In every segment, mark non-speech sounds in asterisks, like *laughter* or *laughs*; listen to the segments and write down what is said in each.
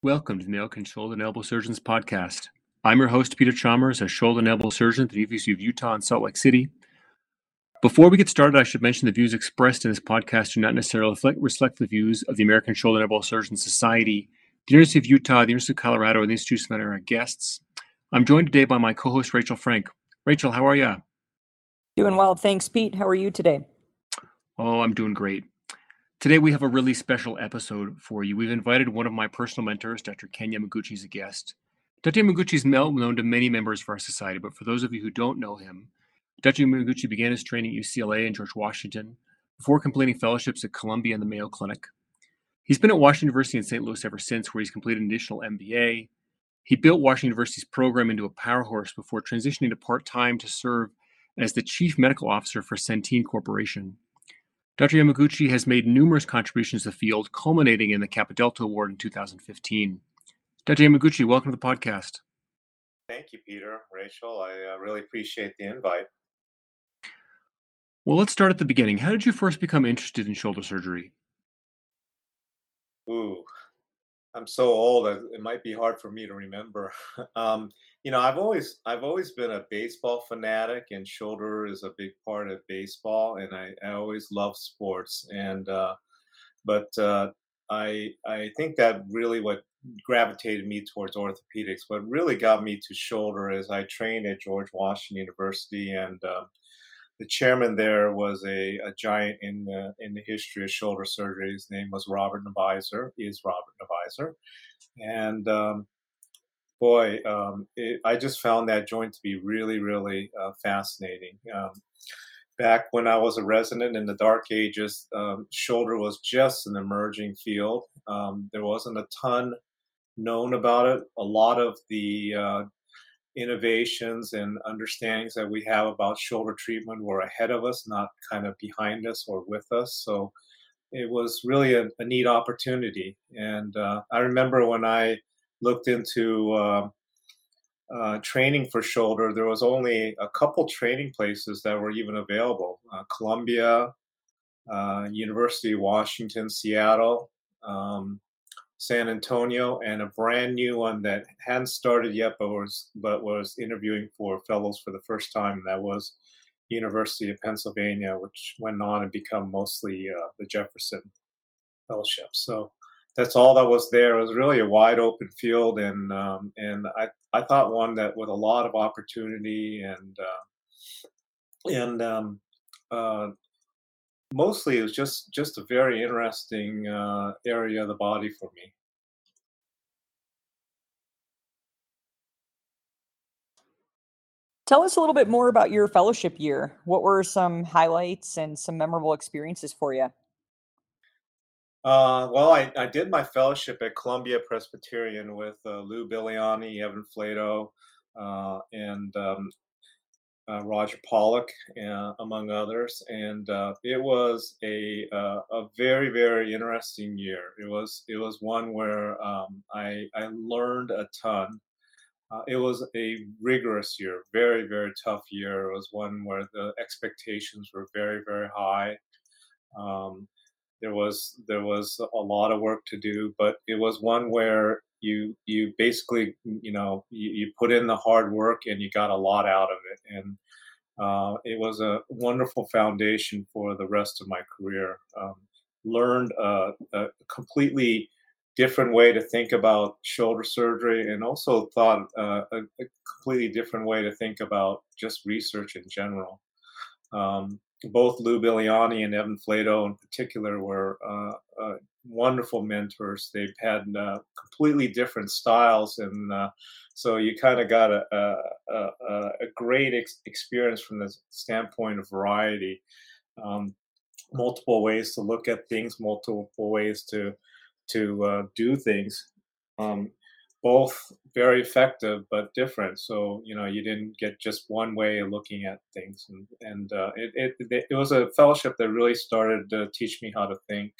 Welcome to the American Shoulder and Elbow Surgeons Podcast. I'm your host, Peter Chalmers, a shoulder and elbow surgeon at the University of Utah in Salt Lake City. Before we get started, I should mention the views expressed in this podcast do not necessarily reflect, reflect the views of the American Shoulder and Elbow Surgeons Society, the University of Utah, the University of Colorado, and the institutions that are guests. I'm joined today by my co-host, Rachel Frank. Rachel, how are you? Doing well, thanks, Pete. How are you today? Oh, I'm doing great. Today, we have a really special episode for you. We've invited one of my personal mentors, Dr. Ken Yamaguchi, as a guest. Dr. Yamaguchi is well known to many members of our society, but for those of you who don't know him, Dr. Yamaguchi began his training at UCLA and George Washington before completing fellowships at Columbia and the Mayo Clinic. He's been at Washington University in St. Louis ever since, where he's completed an additional MBA. He built Washington University's program into a powerhouse before transitioning to part time to serve as the chief medical officer for Centene Corporation. Dr. Yamaguchi has made numerous contributions to the field, culminating in the Kappa Delta Award in 2015. Dr. Yamaguchi, welcome to the podcast. Thank you, Peter, Rachel. I uh, really appreciate the invite. Well, let's start at the beginning. How did you first become interested in shoulder surgery? Ooh, I'm so old. It might be hard for me to remember. *laughs* um, you know, I've always I've always been a baseball fanatic, and shoulder is a big part of baseball, and I, I always love sports. And uh, but uh, I I think that really what gravitated me towards orthopedics. What really got me to shoulder is I trained at George Washington University, and uh, the chairman there was a, a giant in the in the history of shoulder surgery. His name was Robert Neviaser. Is Robert Neviaser, and um, boy, um, it, I just found that joint to be really, really uh, fascinating. Um, back when I was a resident in the dark ages, um, shoulder was just an emerging field. Um, there wasn't a ton known about it. A lot of the uh, innovations and understandings that we have about shoulder treatment were ahead of us, not kind of behind us or with us. So it was really a, a neat opportunity. And uh, I remember when I looked into uh, uh, training for shoulder, there was only a couple training places that were even available: uh, Columbia, uh, University of Washington, Seattle, um, San Antonio, and a brand new one that hadn't started yet, but was but was interviewing for fellows for the first time. That was University of Pennsylvania, which went on and become mostly uh, the Jefferson Fellowship. So that's all that was there. It was really a wide open field, and um, and I I thought one that with a lot of opportunity and uh, and um, uh, mostly it was just just a very interesting uh, area of the body for me. Tell us a little bit more about your fellowship year. What were some highlights and some memorable experiences for you? Uh, well, I, I did my fellowship at Columbia Presbyterian with uh, Lou Bigliani, Evan Flatow, uh, and um, uh, Roger Pollock, uh, among others. And uh, it was a a very very interesting year. It was it was one where um, I I learned a ton. it was a rigorous year, very very tough year. It was one where the expectations were very very high. Um, there was there was a lot of work to do, but it was one where you you basically you know you, you put in the hard work and you got a lot out of it, and uh, it was a wonderful foundation for the rest of my career. Um, learned a, a, completely different way to think about shoulder surgery, and also thought uh, a, a, completely different way to think about just research in general. Um, both Lou Bigliani and Evan Flatow in particular were uh, uh, wonderful mentors. They've had uh, completely different styles, and uh, so you kind of got a, a, a great ex- experience from the standpoint of variety. Um, multiple ways to look at things, multiple ways to to uh, do things. Um, both very effective but different. So you know, you didn't get just one way of looking at things, and and uh, it, it it was a fellowship that really started to teach me how to think.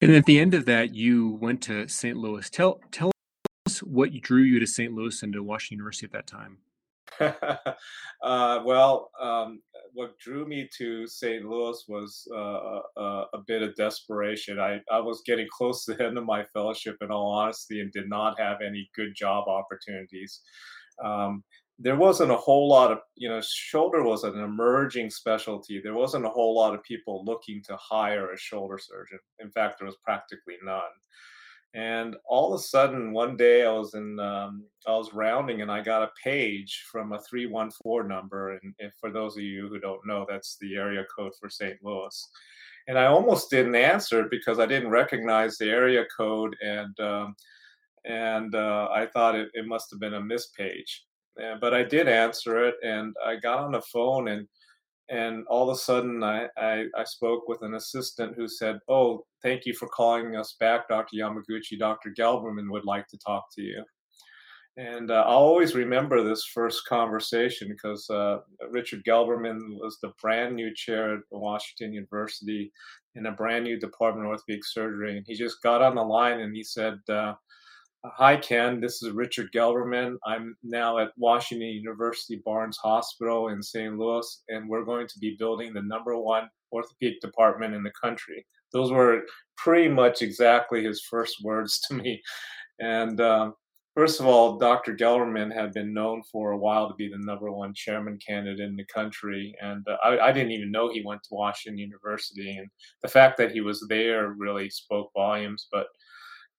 And at the end of that, you went to St. Louis. Tell tell us what drew you to St. Louis and to Washington University at that time. *laughs* uh, well, um, what drew me to St. Louis was uh, a, a bit of desperation. I, I was getting close to the end of my fellowship, in all honesty, and did not have any good job opportunities. Um, there wasn't a whole lot of, you know, shoulder was an emerging specialty. There wasn't a whole lot of people looking to hire a shoulder surgeon. In fact, there was practically none. And all of a sudden, one day I was in, um, I was rounding, and I got a page from a three one four number. And if, for those of you who don't know, that's the area code for St. Louis. And I almost didn't answer because I didn't recognize the area code, and um, and uh, I thought it, it must have been a mispage. page. but I did answer it, and I got on the phone, and and all of a sudden I, I, I, spoke with an assistant who said, "Oh, thank you for calling us back, Dr. Yamaguchi. Dr. Gelberman would like to talk to you." And uh, I'll always remember this first conversation because uh, Richard Gelberman was the brand new chair at Washington University in a brand new department of orthopedic surgery. And he just got on the line and he said, uh, Hi, Ken. This is Richard Gelberman. I'm now at Washington University Barnes Hospital in St. Louis, and we're going to be building the number one orthopedic department in the country. Those were pretty much exactly his first words to me. And um, first of all, Dr. Gelberman had been known for a while to be the number one chairman candidate in the country. And uh, I, I, didn't even know he went to Washington University. And the fact that he was there really spoke volumes. But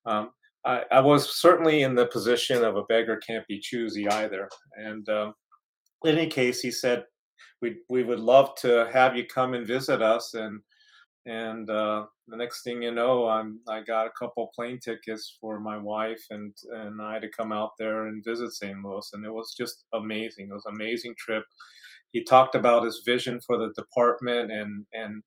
um, I, I, was certainly in the position of a beggar can't be choosy either. And um, in any case, he said, we, we would love to have you come and visit us. And and uh, the next thing you know, I'm I got a couple plane tickets for my wife and and I to come out there and visit St. Louis, and it was just amazing. It was an amazing trip. He talked about his vision for the department, and and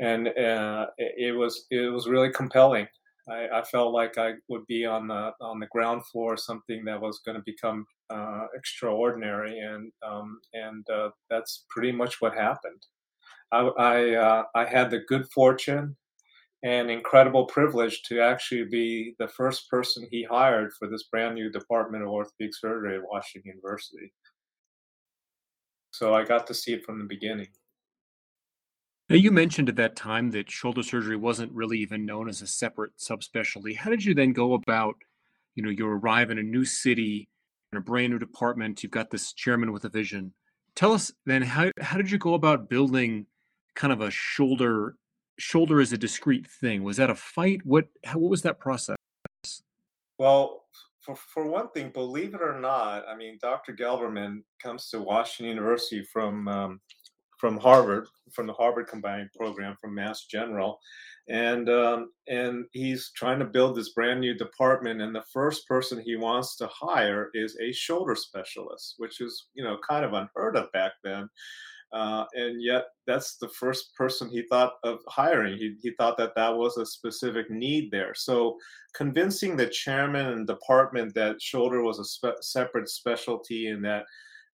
and uh, it, it was it was really compelling. I, I, felt like I would be on the on the ground floor, something that was going to become uh, extraordinary, and um, and uh, that's pretty much what happened. I I, uh, I, had the good fortune and incredible privilege to actually be the first person he hired for this brand new department of orthopedic surgery at Washington University. So I got to see it from the beginning. Now, you mentioned at that time that shoulder surgery wasn't really even known as a separate subspecialty. How did you then go about, you know, you arrive in a new city, in a brand new department, you've got this chairman with a vision. Tell us then how how did you go about building kind of a shoulder shoulder as a discrete thing? Was that a fight? What how, what was that process? Well, for, for one thing, believe it or not, I mean, Dr. Gelberman comes to Washington University from um, from Harvard, from the Harvard Combined Program from Mass General, and um, and he's trying to build this brand new department. And the first person he wants to hire is a shoulder specialist, which is you know kind of unheard of back then. Uh, and yet, that's the first person he thought of hiring. He, he thought that that was a specific need there. So, convincing the chairman and department that shoulder was a spe- separate specialty and that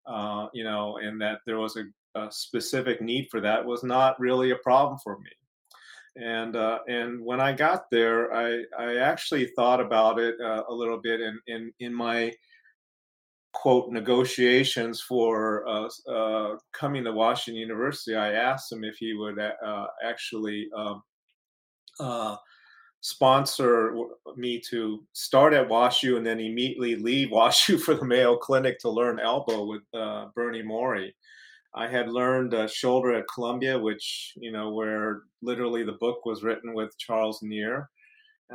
uh, you know, and that there was a a specific need for that was not really a problem for me. And uh, and when I got there, I I actually thought about it uh, a little bit in in in my quote negotiations for uh, uh coming to Washington University. I asked him if he would uh, actually. Um, uh, sponsor me to start at WashU and then immediately leave *laughs* WashU for the Mayo Clinic to learn elbow with Bernie Morrey I had learned uh, shoulder at Columbia, which you know where literally the book was written with Charles Neer,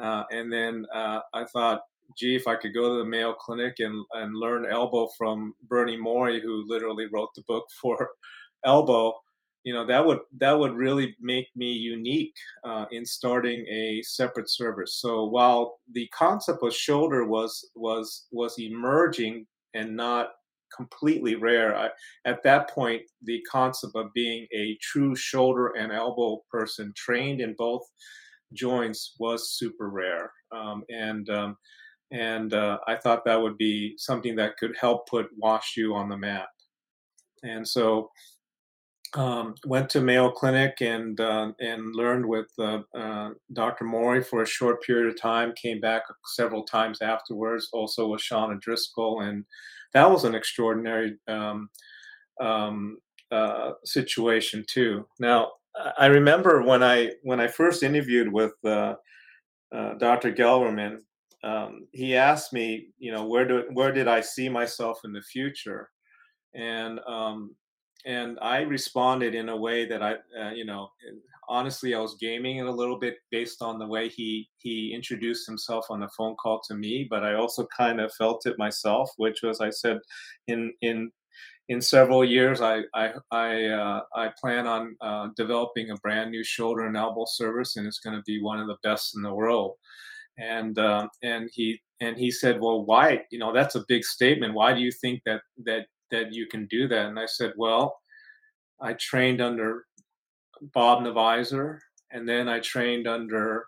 uh, and then uh, I thought, gee, if I could go to the Mayo Clinic and and learn elbow from Bernie Morrey, who literally wrote the book *laughs* for elbow, you know that would that would really make me unique uh, in starting a separate service. So while the concept of shoulder was was was emerging and not completely rare. I, at that point, the concept of being a true shoulder and elbow person trained in both joints was super rare. Um, and um, and uh, I thought that would be something that could help put WashU on the map. And so um, went to Mayo Clinic and uh, and learned with uh, uh, Dr. Morrey for a short period of time. Came back several times afterwards, also with Shawn O'Driscoll, and that was an extraordinary um, um, uh, situation too. Now, I remember when I when I first interviewed with uh, uh, Dr. Gelberman, um, he asked me, you know, where do where did I see myself in the future, and um, and I responded in a way that I, uh, you know, honestly, I was gaming it a little bit based on the way he he introduced himself on the phone call to me, but I also kind of felt it myself, which was I said, in in in several years, I I I, uh, I plan on uh, developing a brand new shoulder and elbow service, and it's going to be one of the best in the world. And uh, and he and he said, well, why? You know, that's a big statement. Why do you think that that that you can do that? And I said, well, I trained under Bob Neviaser, and then I trained under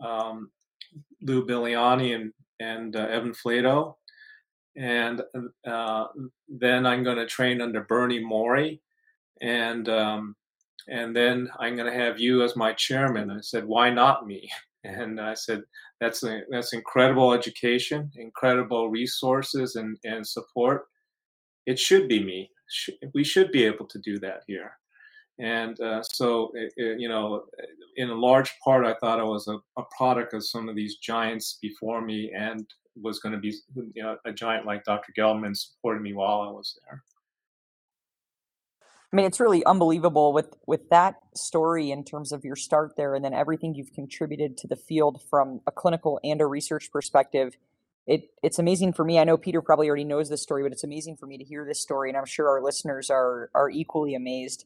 um, Lou Bigliani and and uh, Evan Flatow, and uh, then I'm going to train under Bernie Morrey, and um, and then I'm going to have you as my chairman. I said, why not me? *laughs* And I said, that's a, that's incredible education, incredible resources and, and support it should be me. We should be able to do that here. And uh, so, it, it, you know, in a large part, I thought I was a, a, product of some of these giants before me and was going to be you know, a giant like Dr. Gelman supporting me while I was there. I mean, it's really unbelievable with with that story in terms of your start there, and then everything you've contributed to the field from a clinical and a research perspective it it's amazing for me. I know Peter probably already knows this story, but it's amazing for me to hear this story, and I'm sure our listeners are are equally amazed.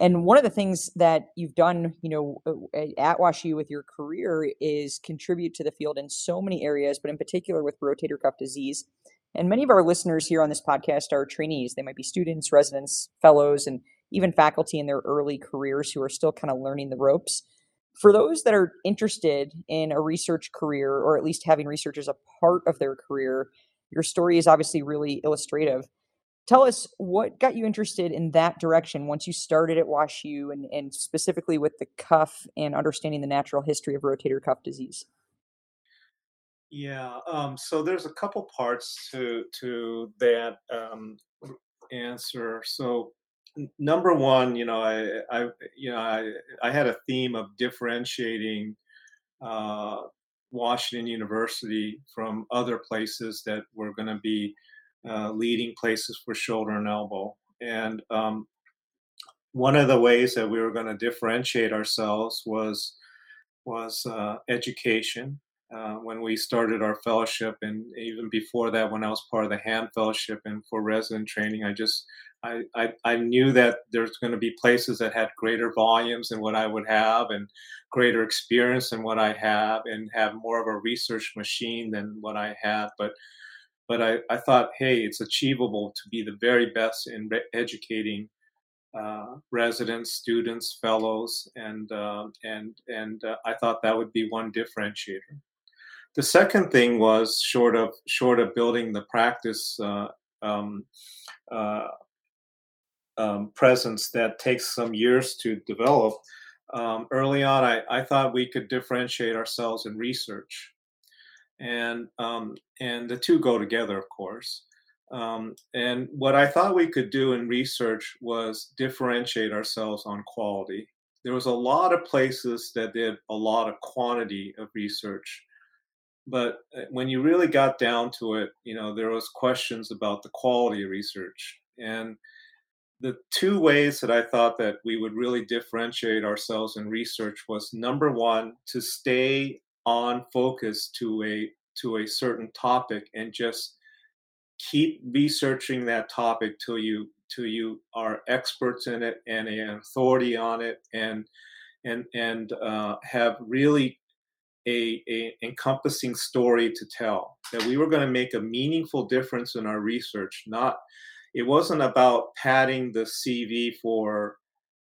And one of the things that you've done, you know, uh, at WashU with your career is contribute to the field in so many areas, but in particular with rotator cuff disease. And many of our listeners here on this podcast are trainees. They might be students, residents, fellows, and even faculty in their early careers who are still kind of learning the ropes for those that are interested in a research career or at least having research as a part of their career, your story is obviously really illustrative. Tell us what got you interested in that direction once you started at WashU and, and specifically with the cuff and understanding the natural history of rotator cuff disease. Yeah, um, so there's a couple parts to to that um, answer. So number one, you know, I, I, you know, I, I had a theme of differentiating uh, Washington University from other places that were going to be uh, leading places for shoulder and elbow. And um, one of the ways that we were going to differentiate ourselves was was uh, education. Uh, when we started our fellowship, and even before that, when I was part of the hand fellowship and for resident training, I just I, I, I knew that there's going to be places that had greater volumes than what I would have and greater experience than what I have and have more of a research machine than what I have. But but I, I thought, hey, it's achievable to be the very best in re- educating uh, residents, students, fellows, and uh, and and uh, I thought that would be one differentiator. The second thing was short of short of building the practice uh, um, uh, um, presence that takes some years to develop. Um, early on, I, I thought we could differentiate ourselves in research, and um, and the two go together, of course. Um, and what I thought we could do in research was differentiate ourselves on quality. There was a lot of places that did a lot of quantity of research, but uh, when you really got down to it, you know, there was questions about the quality of research. And the two ways that I thought that we would really differentiate ourselves in research was number one to stay on focus to a to a certain topic and just keep researching that topic till you till you are experts in it and an authority on it and and and uh, have really a, a encompassing story to tell that we were going to make a meaningful difference in our research not it wasn't about padding the CV for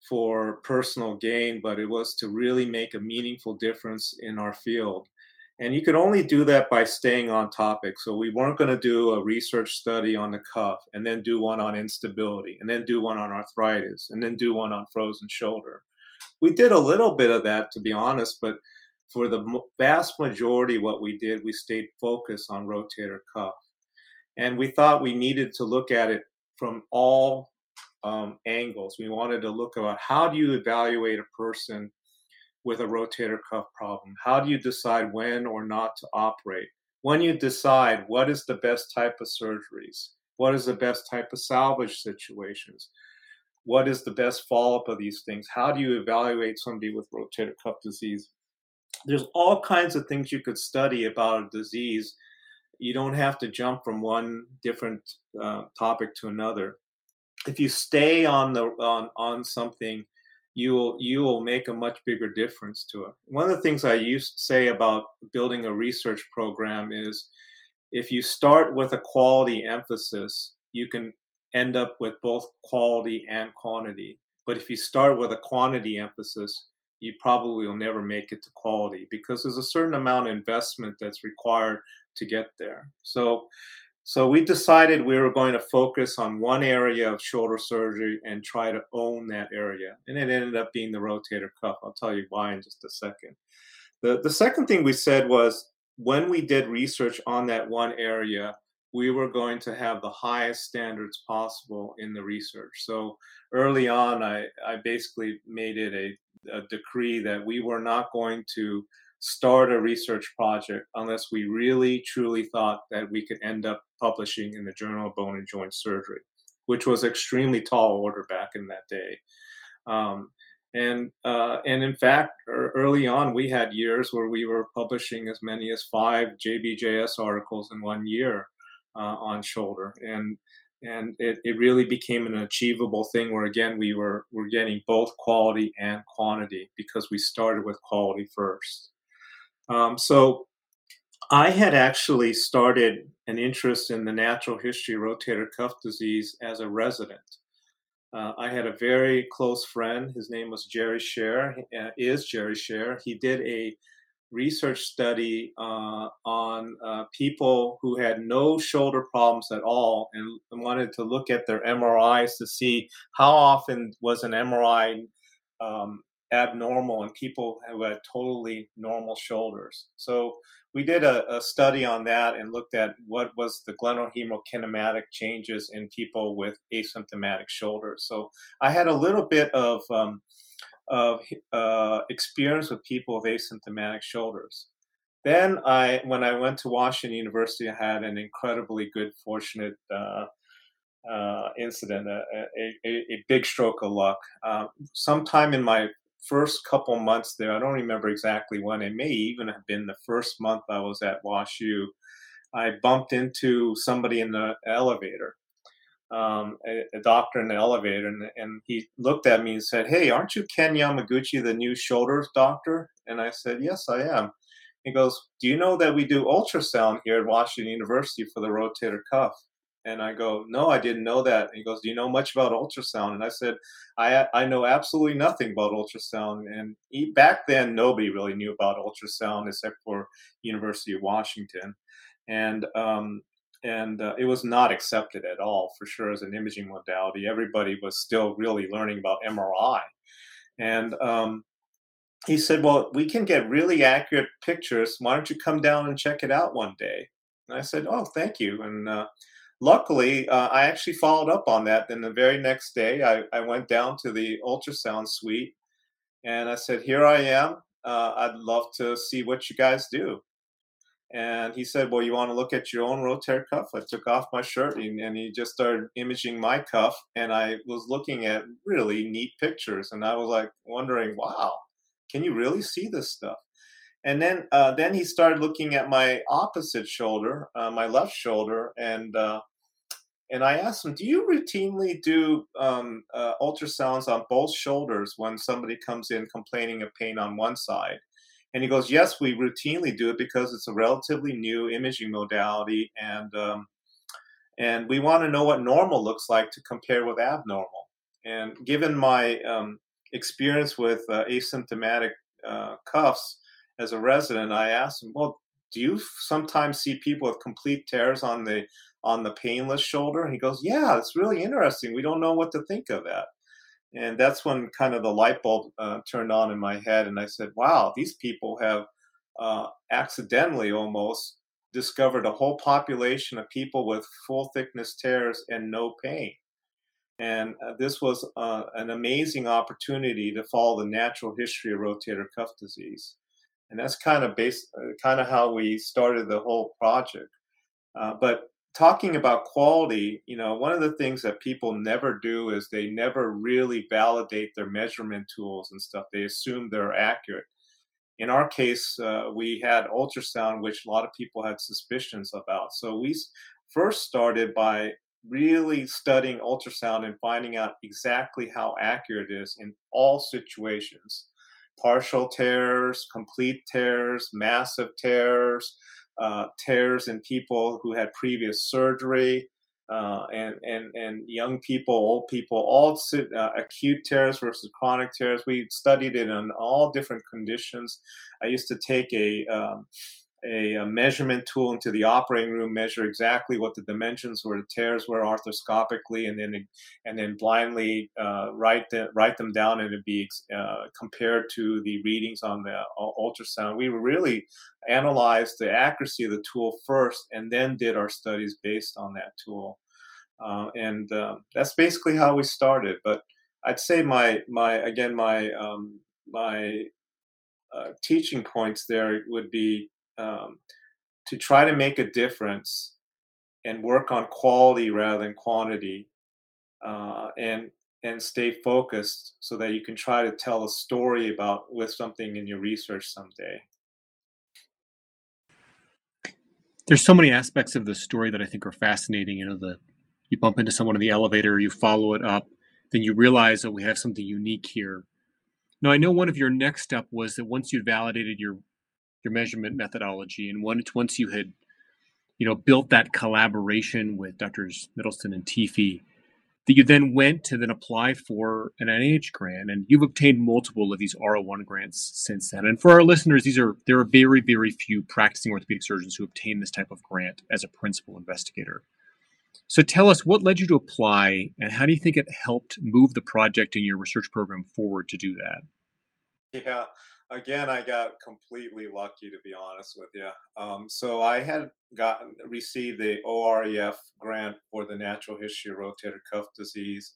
for personal gain, but it was to really make a meaningful difference in our field. And you could only do that by staying on topic. So we weren't going to do a research study on the cuff and then do one on instability and then do one on arthritis and then do one on frozen shoulder. We did a little bit of that, to be honest, but for the vast majority, what we did, we stayed focused on rotator cuff. And we thought we needed to look at it from all um, angles. We wanted to look about how do you evaluate a person with a rotator cuff problem? How do you decide when or not to operate? When you decide what is the best type of surgeries, what is the best type of salvage situations, what is the best follow up of these things? How do you evaluate somebody with rotator cuff disease? There's all kinds of things you could study about a disease. You don't have to jump from one different uh, topic to another. If you stay on the on on something you will you will make a much bigger difference to it. One of the things I used to say about building a research program is if you start with a quality emphasis, you can end up with both quality and quantity. But if you start with a quantity emphasis, you probably will never make it to quality because there's a certain amount of investment that's required to get there. So so we decided we were going to focus on one area of shoulder surgery and try to own that area. And it ended up being the rotator cuff. I'll tell you why in just a second. The, the second thing we said was when we did research on that one area, we were going to have the highest standards possible in the research. So early on, I, I basically made it a, a decree that we were not going to start a research project unless we really truly thought that we could end up publishing in the Journal of Bone and Joint Surgery, which was extremely tall order back in that day. Um, and uh, and in fact, early on, we had years where we were publishing as many as five JBJS articles in one year uh, on shoulder, and and it, it really became an achievable thing where again we were we're getting both quality and quantity because we started with quality first. Um, so I had actually started an interest in the natural history rotator cuff disease as a resident. Uh, I had a very close friend. His name was Jerry Scher. Uh, is Jerry Scher. He did a research study uh, on uh, people who had no shoulder problems at all and wanted to look at their MRIs to see how often was an MRI um, abnormal in people who had totally normal shoulders. So we did a, a, study on that and looked at what was the glenohumeral kinematic changes in people with asymptomatic shoulders. So I had a little bit of, um, of uh, experience with people with asymptomatic shoulders. Then I, when I went to Washington University, I had an incredibly good, fortunate uh, uh, incident, a, a, a, big stroke of luck. Um, sometime in my first couple months there, I don't remember exactly when, it may even have been the first month I was at WashU, I bumped into somebody in the elevator, um, a, a, doctor in the elevator, and, and, he looked at me and said, Hey, aren't you Ken Yamaguchi, the new shoulders doctor? And I said, Yes, I am. He goes, Do you know that we do ultrasound here at Washington University for the rotator cuff? And I go, no, I didn't know that. And he goes, do you know much about ultrasound? And I said, I, I know absolutely nothing about ultrasound. And he, back then, nobody really knew about ultrasound except for University of Washington. And, um, and uh, it was not accepted at all, for sure, as an imaging modality. Everybody was still really learning about MRI. And um, he said, well, we can get really accurate pictures. Why don't you come down and check it out one day? And I said, oh, thank you. And uh, luckily, uh, I actually followed up on that. Then the very next day, I, I went down to the ultrasound suite and I said, Here I am. Uh, I'd love to see what you guys do. And he said, Well, you want to look at your own rotator cuff? I took off my shirt and, and he just started imaging my cuff. And I was looking at really neat pictures. And I was like, wondering, wow, can you really see this stuff? And then, uh, then he started looking at my opposite shoulder, uh, my left shoulder, and uh, and I asked him, "Do you routinely do um, uh, ultrasounds on both shoulders when somebody comes in complaining of pain on one side?" And he goes, "Yes, we routinely do it because it's a relatively new imaging modality, and um, and we want to know what normal looks like to compare with abnormal. And given my um, experience with uh, asymptomatic uh, cuffs as a resident, I asked him, "Well, do you sometimes see people with complete tears on the on the painless shoulder? And he goes, yeah, it's really interesting. We don't know what to think of that. And that's when kind of the light bulb uh, turned on in my head, and I said, wow, these people have uh, accidentally almost discovered a whole population of people with full thickness tears and no pain. And uh, this was uh, an amazing opportunity to follow the natural history of rotator cuff disease. And that's kind of based, uh, kind of how we started the whole project. But talking about quality, you know, one of the things that people never do is they never really validate their measurement tools and stuff. They assume they're accurate. In our case, uh, we had ultrasound, which a lot of people had suspicions about. So we first started by really studying ultrasound and finding out exactly how accurate it is in all situations partial tears, complete tears, massive tears, uh, tears in people who had previous surgery, uh, and and and young people, old people, all uh, acute tears versus chronic tears. We studied it in all different conditions. I used to take a um, a, a, measurement tool into the operating room, measure exactly what the dimensions where the tears were arthroscopically, and then and then blindly uh, write the, write them down, and it'd be uh, compared to the readings on the uh, ultrasound. We really analyzed the accuracy of the tool first, and then did our studies based on that tool. Uh, and um, that's basically how we started. But I'd say my my again my um, my uh, teaching points there would be um, to try to make a difference and work on quality rather than quantity uh, and and stay focused so that you can try to tell a story about with something in your research someday. There's so many aspects of the story that i think are fascinating you know the you bump into someone in the elevator you follow it up then you realize that we have something unique here. Now i know one of your next step was that once you'd validated your your measurement methodology. And once once you had, you know, built that collaboration with Doctors Middleton and Teefey, that you then went to then apply for an NIH grant, and you've obtained multiple of these R01 grants since then. And for our listeners, these are there are very very few practicing orthopedic surgeons who obtain this type of grant as a principal investigator. So tell us what led you to apply, and how do you think it helped move the project in your research program forward to do that? Yeah, again, I got completely lucky to be honest with you. Um, so I had gotten received the OREF grant for the natural history of rotator cuff disease.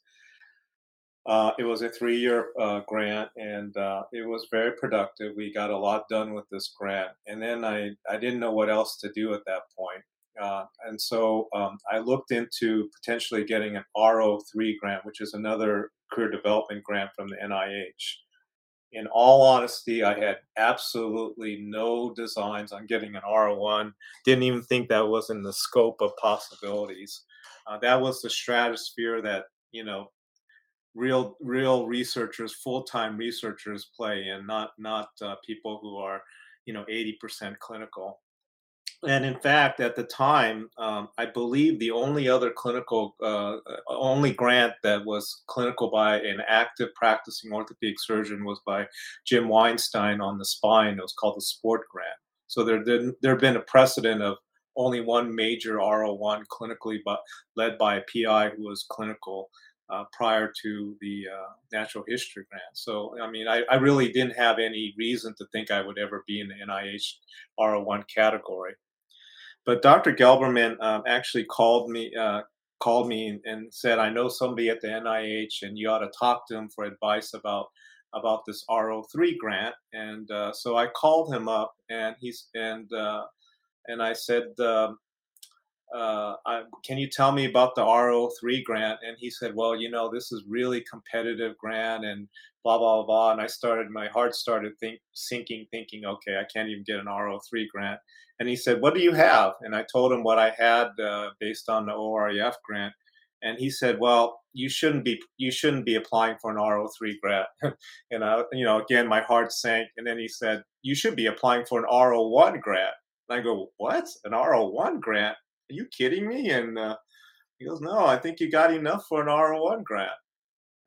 Uh, it was a three-year uh, grant, and uh, it was very productive. We got a lot done with this grant, and then I I didn't know what else to do at that point. Uh, and so um, I looked into potentially getting an R03 grant, which is another career development grant from the NIH in all honesty, I had absolutely no designs on getting an R01. Didn't even think that was in the scope of possibilities. Uh, that was the stratosphere that you know real real researchers, full time researchers play in, not not uh, people who are you know 80% clinical *laughs* and in fact, at the time, um, I believe the only other clinical, uh, uh, only grant that was clinical by an active practicing orthopedic surgeon was by Jim Weinstein on the spine. It was called the Sport Grant. So there, there, had been a precedent of only one major R01 clinically, but led by a PI who was clinical uh, prior to the uh, natural history grant. So, I mean, I, I, really didn't have any reason to think I would ever be in the NIH R01 category. But Dr. Gelberman um, actually called me uh, called me and, said, "I know somebody at the NIH, and you ought to talk to him for advice about about this R03 grant." And uh, so I called him up, and he's and uh, and I said. Um, uh, I, can you tell me about the R03 grant? And he said, well, you know, this is really competitive grant and blah, blah, blah. And I started, my heart started think, sinking, thinking, okay, I can't even get an R03 grant. And he said, What do you have? And I told him what I had uh, based on the OREF grant. And he said, "Well, you shouldn't be you shouldn't be applying for an R03 grant." *laughs* and I, you know, again, my heart sank. And then he said, "You should be applying for an R01 grant." And I go, "What? An R01 grant? Are you kidding me?" And uh, he goes, "No, I think you got enough for an R01 grant."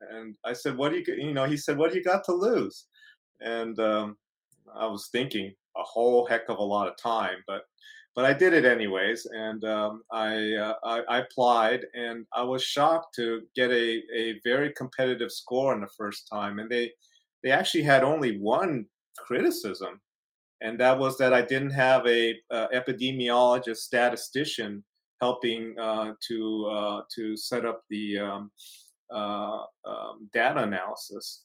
And I said, "What do you you know?" He said, "What do you got to lose?" And um, I was thinking, a whole heck of a lot of time, but but I did it anyways, and um, I, uh, I, I applied, and I was shocked to get a, a very competitive score in the first time, and they they actually had only one criticism, and that was that I didn't have a uh, epidemiologist statistician helping uh, to uh, to set up the um, uh, um, data analysis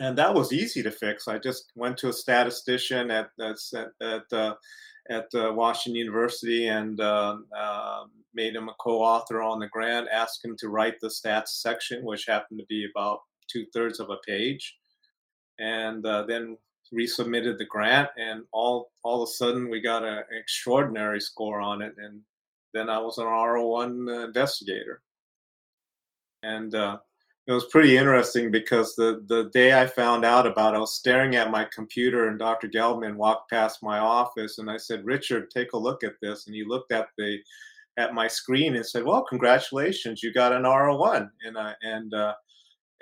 and that was easy to fix. I just went to a statistician at at at, uh, at uh, Washington University and uh, made him a co-author on the grant. Asked him to write the stats section, which happened to be about two thirds of a page, and then resubmitted the grant. And all all of a sudden, we got an extraordinary score on it, and then I was an R01 investigator. And uh, it was pretty interesting because the, the day I found out about it, I was staring at my computer and Dr. Gelman walked past my office and I said, Richard, take a look at this. And he looked at the at my screen and said, Well, congratulations, you got an R01. And I and uh,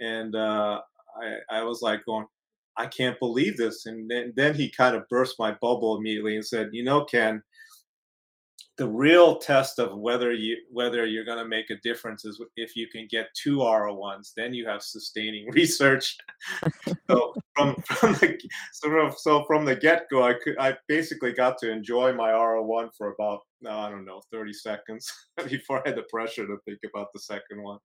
and uh, I, I was like going, I can't believe this. And then, then he kind of burst my bubble immediately and said, You know, Ken, the real test of whether you whether you're going to make a difference is if you can get two R01s. Then you have sustaining *laughs* research. so from *laughs* from the sort of so from the get go, I could I basically got to enjoy my R01 for about I don't know 30 seconds *laughs* before I had the pressure to think about the second one.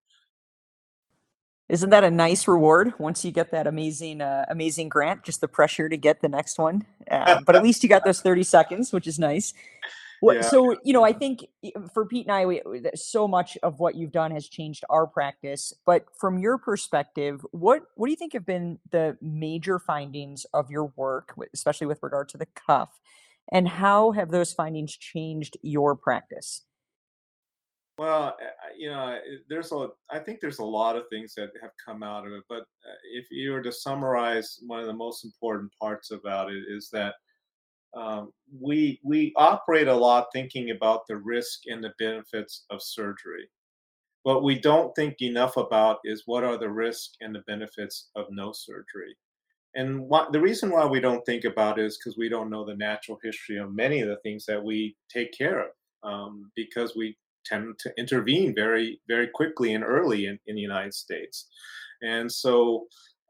Isn't that a nice reward once you get that amazing, uh, amazing grant? Just the pressure to get the next one, uh, but at least you got those thirty seconds, which is nice. Yeah. So, you know, I think for Pete and I, we, so much of what you've done has changed our practice. But from your perspective, what what do you think have been the major findings of your work, especially with regard to the cuff, and how have those findings changed your practice? Well, you know, there's a I think there's a lot of things that have come out of it. But uh, if you were to summarize, one of the most important parts about it is that um, we we operate a lot thinking about the risk and the benefits of surgery. What we don't think enough about is what are the risks and the benefits of no surgery. And what, the reason why we don't think about it is because we don't know the natural history of many of the things that we take care of, um, because we tend to intervene very, very quickly and early in, in the United States. And so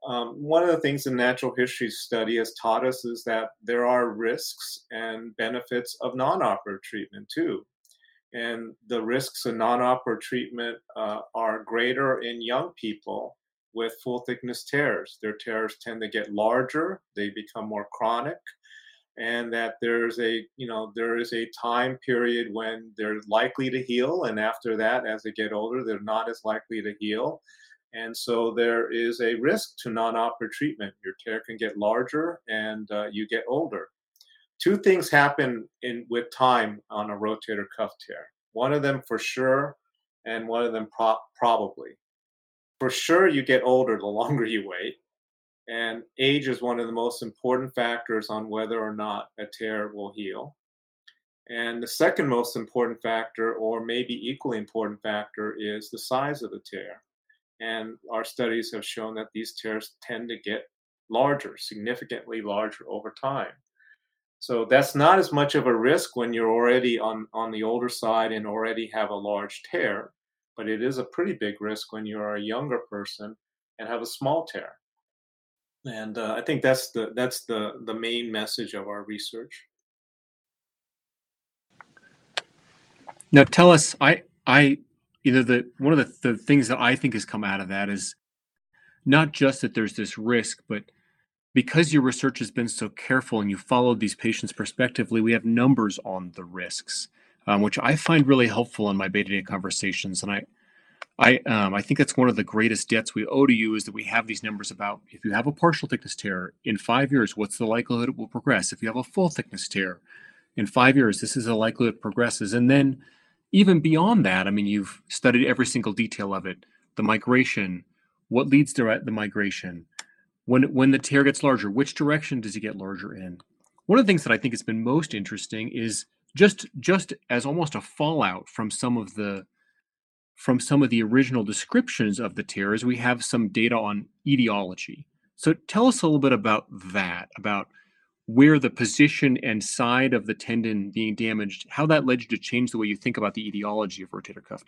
um, one of the things the natural history study has taught us is that there are risks and benefits of non-operative treatment too. And the risks of non-operative treatment uh, are greater in young people with full thickness tears. Their tears tend to get larger, they become more chronic, and that there's a you know there is a time period when they're likely to heal, and after that, as they get older, they're not as likely to heal. And so there is a risk to non operative treatment. Your tear can get larger and uh, you get older. Two things happen in with time on a rotator cuff tear. One of them for sure, and one of them pro- probably. For sure, you get older the *laughs* longer you wait. And age is one of the most important factors on whether or not a tear will heal. And the second most important factor, or maybe equally important factor, is the size of the tear. And our studies have shown that these tears tend to get larger, significantly larger over time. So that's not as much of a risk when you're already on, on the older side and already have a large tear, but it is a pretty big risk when you're a younger person and have a small tear. And uh, I think that's the that's the the main message of our research. Now tell us, I I you know the one of the, the things that i think has come out of that is not just that there's this risk but because your research has been so careful and you followed these patients prospectively we have numbers on the risks um, which i find really helpful in my day-to-day conversations and i I, um, I think that's one of the greatest debts we owe to you is that we have these numbers about if you have a partial thickness tear in five years, what's the likelihood it will progress? If you have a full thickness tear in five years, this is the likelihood it progresses. And then even beyond that, I mean, you've studied every single detail of it the migration, what leads to the migration, when, when the tear gets larger, which direction does it get larger in? One of the things that I think has been most interesting is just just as almost a fallout from some of the from some of the original descriptions of the tears, we have some data on etiology. So tell us a little bit about that, about where the position and side of the tendon being damaged, how that led you to change the way you think about the etiology of rotator cuff?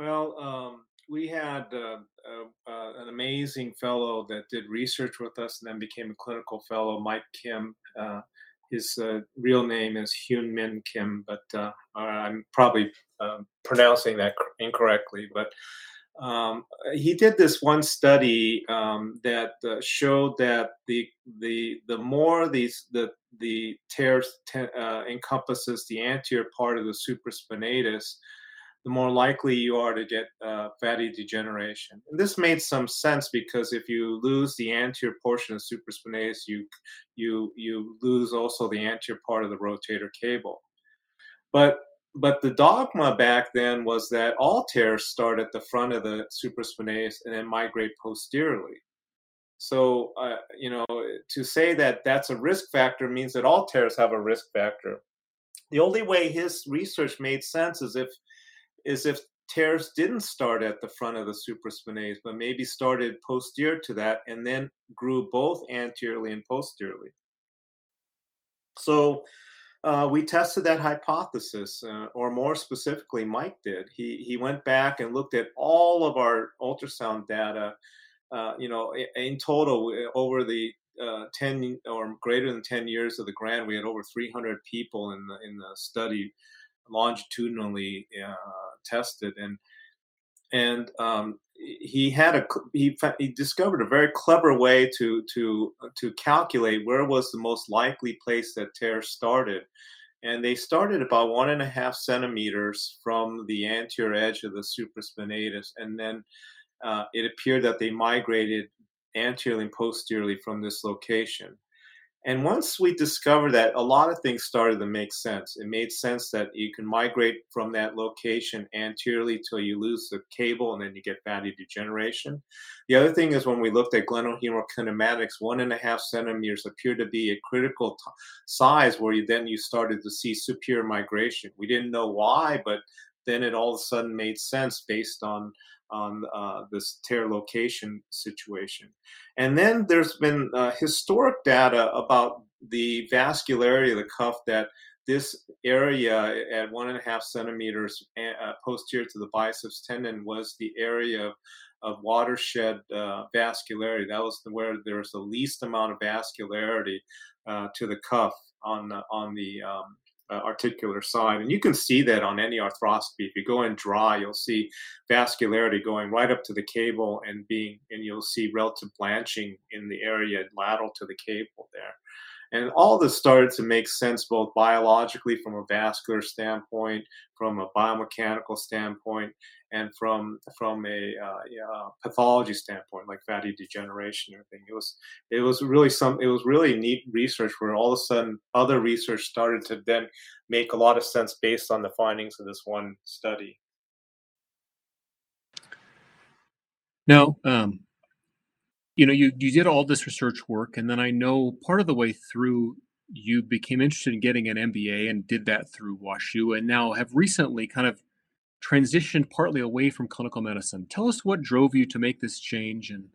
Well, um, we had uh, uh, uh, an amazing fellow that did research with us and then became a clinical fellow, Mike Kim. Uh, his uh, real name is Hyun Min Kim, but uh, I'm probably um, pronouncing that incorrectly. But um, he did this one study um, that showed that the the the more these the the tears te- encompasses the anterior part of the supraspinatus, the more likely you are to get uh, fatty degeneration. And this made some sense because if you lose the anterior portion of supraspinatus, you you you lose also the anterior part of the rotator cable. But but the dogma back then was that all tears start at the front of the supraspinatus and then migrate posteriorly. So uh, you know to say that that's a risk factor means that all tears have a risk factor. The only way his research made sense is if is if tears didn't start at the front of the supraspinatus, but maybe started posterior to that and then grew both anteriorly and posteriorly. So uh, we tested that hypothesis, uh, or more specifically, Mike did. He he went back and looked at all of our ultrasound data. Uh, you know, in total, over the uh, 10 or greater than 10 years of the grant, we had over 300 people in the in the study longitudinally uh, tested, and and um, he had a he he discovered a very clever way to to to calculate where was the most likely place that tear started, and they started about one and a half centimeters from the anterior edge of the supraspinatus, and then uh, it appeared that they migrated anteriorly and posteriorly from this location. And once we discovered that, a lot of things started to make sense. It made sense that you can migrate from that location anteriorly till you lose the cable and then you get fatty degeneration. The other thing is when we looked at glenohumeral kinematics, one and a half centimeters appeared to be a critical t- size where you then you started to see superior migration. We didn't know why, but then it all of a sudden made sense based on on uh, this tear location situation. And then there's been uh, historic data about the vascularity of the cuff that this area at one and a half centimeters uh, posterior to the biceps tendon was the area of, of watershed uh, vascularity. That was where there was the least amount of vascularity uh, to the cuff on the, on the um, uh, articular side. And you can see that on any arthroscopy. If you go in dry, you'll see vascularity going right up to the cable and being, and you'll see relative blanching in the area lateral to the cable there. And all this started to make sense both biologically from a vascular standpoint, from a biomechanical standpoint, and from from a uh, yeah, pathology standpoint, like fatty degeneration or everything. It was it was really some it was really neat research where all of a sudden other research started to then make a lot of sense based on the findings of this one study. Now, um, you know, you you did all this research work, and then I know part of the way through you became interested in getting an MBA and did that through WashU, and now have recently kind of transitioned partly away from clinical medicine. Tell us what drove you to make this change and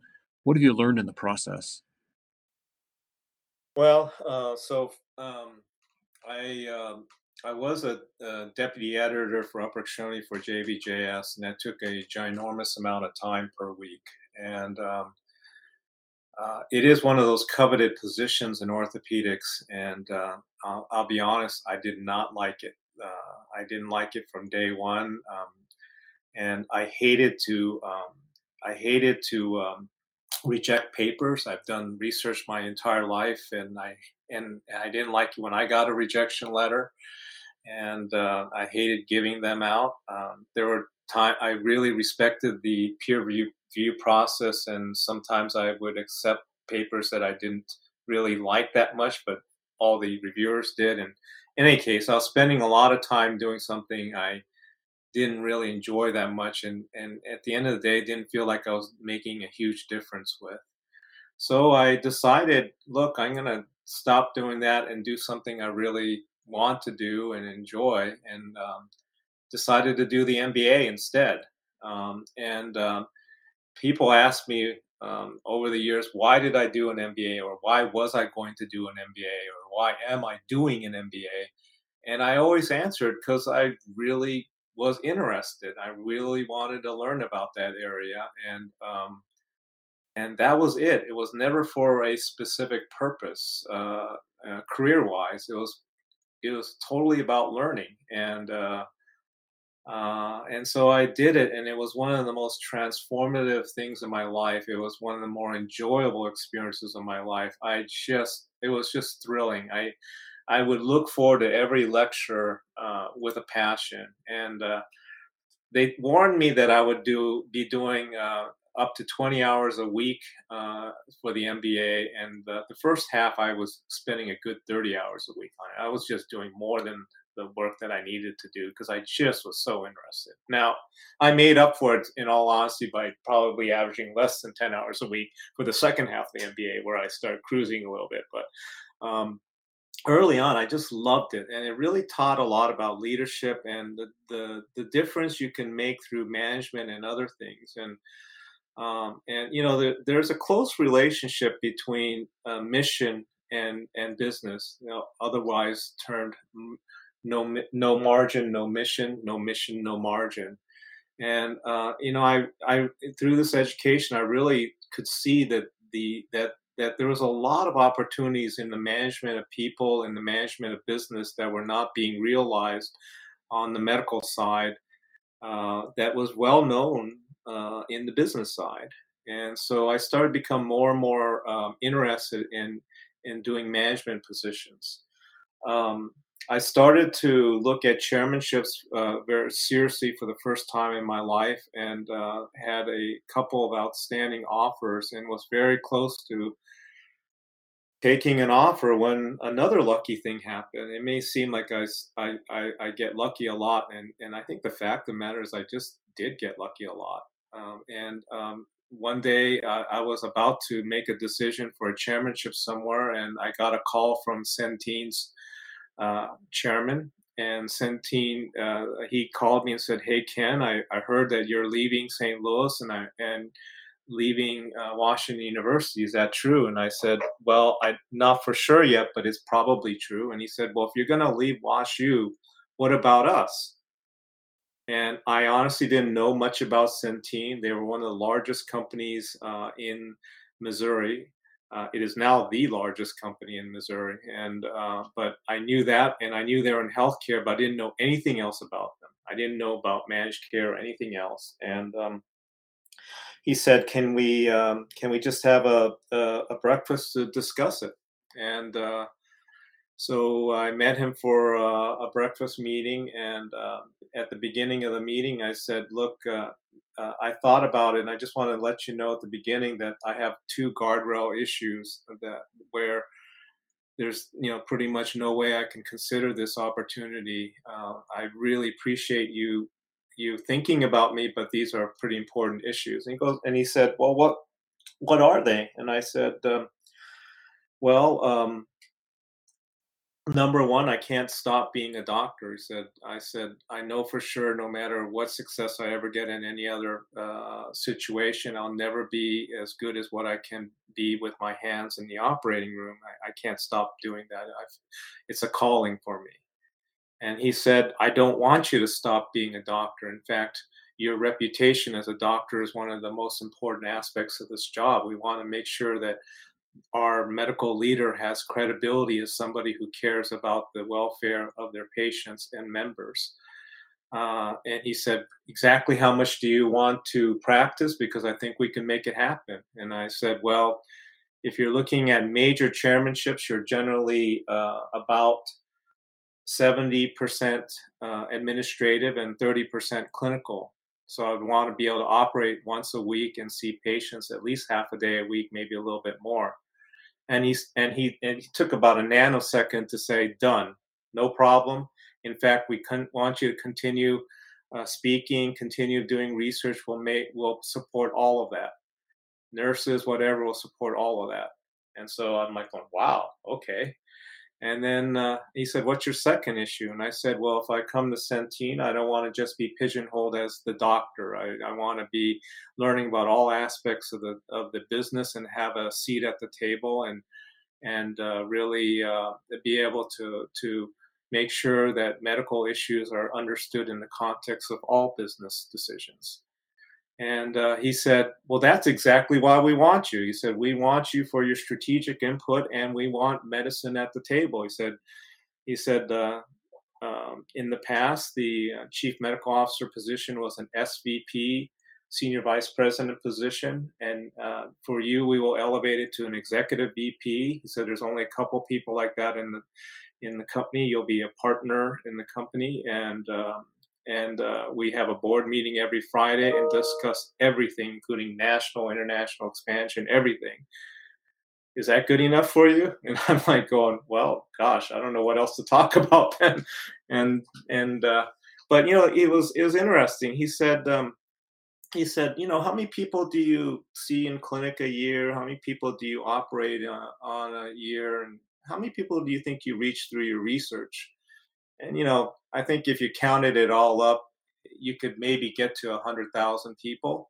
what have you learned in the process? Well, uh, so um, I um, I was a, a, deputy editor for upper extremity for JBJS, and that took a ginormous amount of time per week. And um, uh, it is one of those coveted positions in orthopedics, and uh, I'll, I'll, be honest, I did not like it. Uh, I didn't like it from day one, um, and I hated to. Um, I hated to um, reject papers. I've done research my entire life, and I and I didn't like it when I got a rejection letter, and uh, I hated giving them out. Um, there were time I really respected the peer review, review process, and sometimes I would accept papers that I didn't really like that much, but all the reviewers did, and any case, I was spending a lot of time doing something I didn't really enjoy that much, and and at the end of the day, didn't feel like I was making a huge difference with. So I decided, look, I'm gonna stop doing that and do something I really want to do and enjoy, and um, decided to do the MBA instead. Um, and um, people ask me um, over the years, why did I do an MBA or why was I going to do an MBA or why am I doing an MBA? And I always answered because I really was interested. I really wanted to learn about that area, and um, and that was it. It was never for a specific purpose, uh, uh, career-wise. It was it was totally about learning, and uh, uh, and so I did it, and it was one of the most transformative things in my life. It was one of the more enjoyable experiences of my life. I just, it was just thrilling. I, I would look forward to every lecture uh, with a passion, and uh, they warned me that I would do be doing uh, up to 20 hours a week uh, for the MBA, and the first half I was spending a good 30 hours a week on it. I was just doing more than the work that I needed to do because I just was so interested. Now, I made up for it in all honesty by probably averaging less than 10 hours a week for the second half of the MBA where I started cruising a little bit. But um, early on, I just loved it. And it really taught a lot about leadership and the, the, the difference you can make through management and other things. And um, and you know, there, there's a close relationship between uh, mission and and business, you know, otherwise termed no no margin, no mission, no mission, no margin. And uh, you know, I I through this education, I really could see that the that that there was a lot of opportunities in the management of people and the management of business that were not being realized on the medical side uh, that was well known uh, in the business side. And so I started to become more and more um, interested in in doing management positions. Um, I started to look at chairmanships uh, very seriously for the first time in my life and uh, had a couple of outstanding offers and was very close to taking an offer when another lucky thing happened. It may seem like I, I, I, get lucky a lot, and, and I think the fact of the matter is I just did get lucky a lot. Um, and um, one day uh, I was about to make a decision for a chairmanship somewhere, and I got a call from Centene's uh, chairman. And Centene, uh, he called me and said, "Hey Ken, I, I heard that you're leaving St. Louis and I and leaving uh, Washington University. Is that true?" And I said, "Well, I'm not for sure yet, but it's probably true." And he said, "Well, if you're going to leave WashU, what about us?" And I honestly didn't know much about Centene. They were one of the largest companies uh, in Missouri, uh, it is now the largest company in Missouri, and uh, but I knew that, and I knew they were in healthcare, but I didn't know anything else about them. I didn't know about managed care or anything else. And um, he said, "Can we um, can we just have a, a, a breakfast to discuss it?" And uh, so I met him for uh, a breakfast meeting, and uh, at the beginning of the meeting, I said, "Look, uh, uh, I thought about it, and I just want to let you know at the beginning that I have two guardrail issues that where there's you know pretty much no way I can consider this opportunity. Uh, I really appreciate you you thinking about me, but these are pretty important issues." And he goes and he said, "Well, what what are they?" And I said, um, "Well." Um, number one i can't stop being a doctor he said. I said i know for sure no matter what success i ever get in any other uh, situation i'll never be as good as what i can be with my hands in the operating room. I, I can't stop doing that. I've, it's a calling for me. And he said i don't want you to stop being a doctor. In fact your reputation as a doctor is one of the most important aspects of this job. We want to make sure that our medical leader has credibility as somebody who cares about the welfare of their patients and members. Uh, and he said, Exactly how much do you want to practice? Because I think we can make it happen. And I said, Well, if you're looking at major chairmanships, you're generally uh, about 70% uh, administrative and 30% clinical. So I'd want to be able to operate once a week and see patients at least half a day a week, maybe a little bit more and he's and he and he took about a nanosecond to say done. No problem. In fact we con- want you to continue uh, speaking continue doing research. We'll make we'll support all of that. Nurses whatever will support all of that. And so i'm like going wow okay And then uh, he said, What's your second issue? And I said, Well, if I come to Centene, I don't want to just be pigeonholed as the doctor. I, I want to be learning about all aspects of the of the business and have a seat at the table and and uh, really uh, be able to to make sure that medical issues are understood in the context of all business decisions. And uh, he said, Well, that's exactly why we want you. He said, We want you for your strategic input and we want medicine at the table. He said, he said, uh, um, in the past, the uh, chief medical officer position was an SVP, senior vice president position. And uh, for you, we will elevate it to an executive VP. He said, There's only a couple people like that in the in the company. You'll be a partner in the company, and um, and uh, we have a board meeting every Friday and discuss everything, including national, international expansion, everything. Is that good enough for you? *laughs* And I'm like going, well, gosh, I don't know what else to talk *laughs* about then. And and uh, but you know, it was it was interesting. He said. Um, he said, you know, how many people do you see in clinic a year? How many people do you operate on, on a year? And how many people do you think you reach through your research? And you know, I think if you counted it all up, you could maybe get to a hundred thousand people.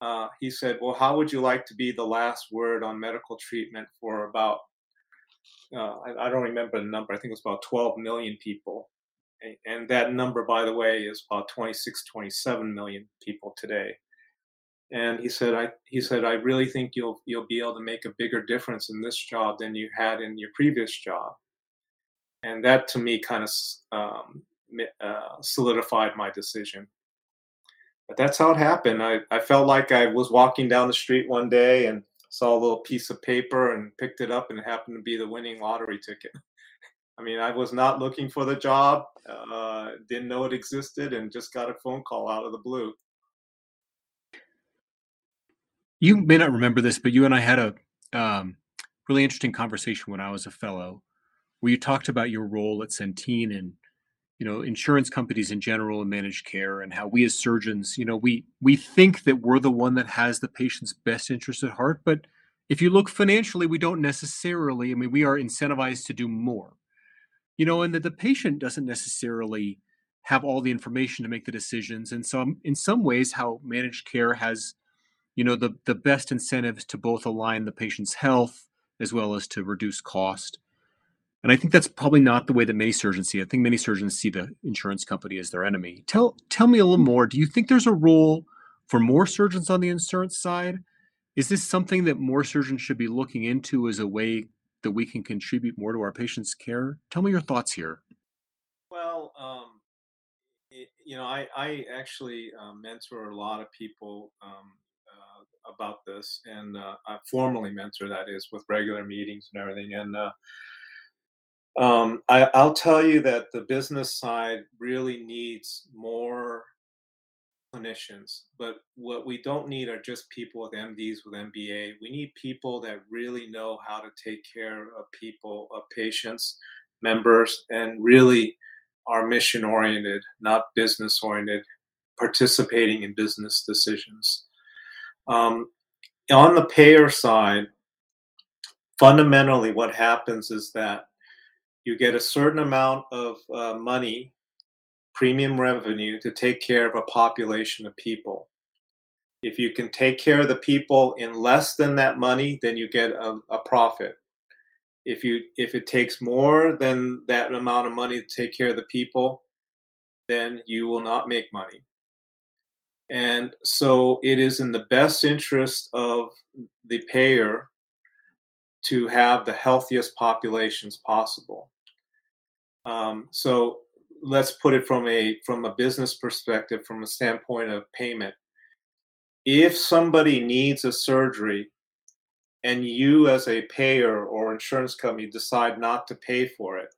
Uh, he said, "Well, how would you like to be the last word on medical treatment for about uh, I, I, don't remember the number. I think it was about 12 million people, and, and that number, by the way, is about 26, 27 million people today." And he said, "I he said I really think you'll you'll be able to make a bigger difference in this job than you had in your previous job." And that to me kind of um, uh, solidified my decision. But that's how it happened. I, I felt like I was walking down the street one day and saw a little piece of paper and picked it up, and it happened to be the winning lottery ticket. I mean, I was not looking for the job, uh, didn't know it existed, and just got a phone call out of the blue. You may not remember this, but you and I had a um, really interesting conversation when I was a fellow where you talked about your role at Centene and you know insurance companies in general and managed care and how we as surgeons you know we we think that we're the one that has the patient's best interest at heart but if you look financially we don't necessarily i mean we are incentivized to do more. You know and that the patient doesn't necessarily have all the information to make the decisions and so in some ways how managed care has you know the the best incentives to both align the patient's health as well as to reduce cost and I think that's probably not the way that many surgeons see it. I think many surgeons see the insurance company as their enemy. Tell tell me a little more. Do you think there's a role for more surgeons on the insurance side? Is this something that more surgeons should be looking into as a way that we can contribute more to our patients' care? Tell me your thoughts here. Well, um, it, you know, I, I actually uh, mentor a lot of people um, uh, about this, and uh, I formally mentor that is with regular meetings and everything. And uh, um, I, I'll tell you that the business side really needs more clinicians, but what we don't need are just people with MDs with MBA. We need people that really know how to take care of people, of patients, members, and really are mission oriented, not business oriented, participating in business decisions. Um, on the payer side, fundamentally, what happens is that you get a certain amount of uh, money, premium revenue, to take care of a population of people. If you can take care of the people in less than that money, then you get a, a profit. If you if it takes more than that amount of money to take care of the people, then you will not make money. And so it is in the best interest of the payer to have the healthiest populations possible. Um, so let's put it from a from a business perspective, from a standpoint of payment. If somebody needs a surgery and you as a payer or insurance company decide not to pay for it,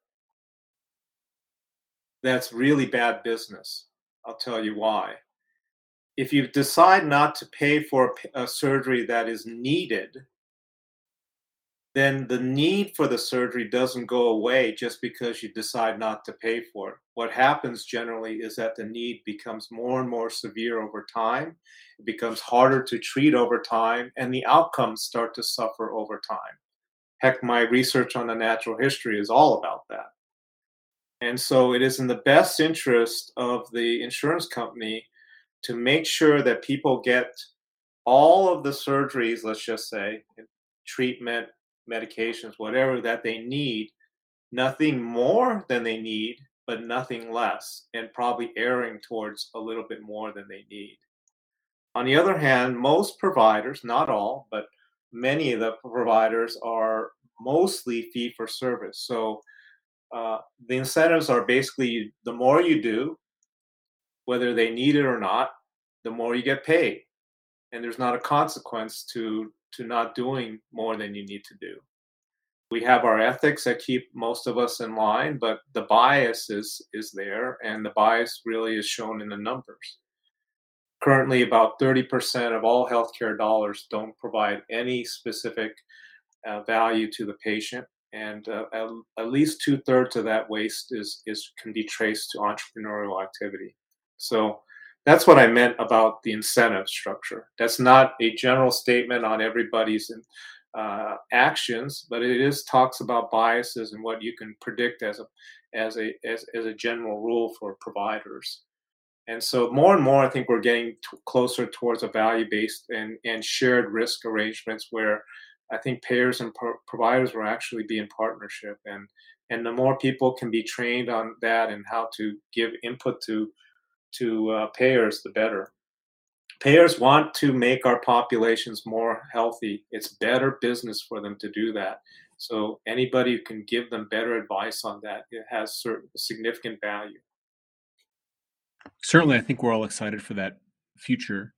that's really bad business. I'll tell you why. If you decide not to pay for a surgery that is needed, then the need for the surgery doesn't go away just because you decide not to pay for it. What happens generally is that the need becomes more and more severe over time. It becomes harder to treat over time, and the outcomes start to suffer over time. Heck, my research on the natural history is all about that. And so it is in the best interest of the insurance company to make sure that people get all of the surgeries, let's just say, treatment, medications, whatever that they need, nothing more than they need, but nothing less, and probably erring towards a little bit more than they need. On the other hand, most providers, not all, but many of the providers are mostly fee for service. So uh, the incentives are basically the more you do, whether they need it or not, the more you get paid. And there's not a consequence to to not doing more than you need to do. We have our ethics that keep most of us in line, but the bias is is there, and the bias really is shown in the numbers. Currently, about 30% of all healthcare dollars don't provide any specific uh, value to the patient, and uh, at, at, least two thirds of that waste is is can be traced to entrepreneurial activity. So that's what I meant about the incentive structure. That's not a general statement on everybody's uh, actions, but it is talks about biases and what you can predict as a as a as, as a general rule for providers. And so more and more, I think we're getting t- closer towards a value-based and, and shared risk arrangements where I think payers and pro- providers will actually be in partnership. And and the more people can be trained on that and how to give input to to uh, payers, the better. Payers want to make our populations more healthy. It's better business for them to do that. So anybody who can give them better advice on that, it has certain significant value. Certainly, I think we're all excited for that future.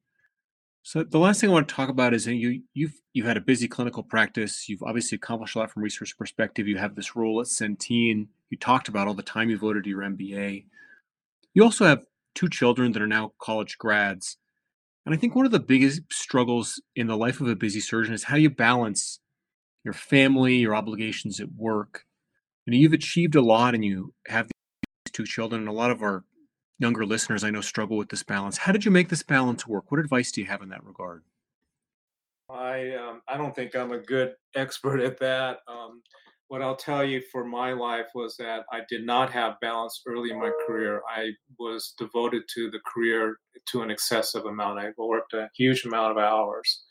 So the last thing I want to talk about is you you've you've had a busy clinical practice. You've obviously accomplished a lot from research perspective. You have this role at Centene. You talked about all the time you voted your MBA. You also have two children that are now college grads. And I think one of the biggest struggles in the life of a busy surgeon is how you balance your family, your obligations at work. You know, you've achieved a lot and you have these two children, and a lot of our younger listeners I know struggle with this balance. How did you make this balance work? What advice do you have in that regard? I um, I don't think I'm a good expert at that. Um, what I'll tell you for my life was that I did not have balance early in my career. I was devoted to the career to an excessive amount. I worked a huge amount of hours.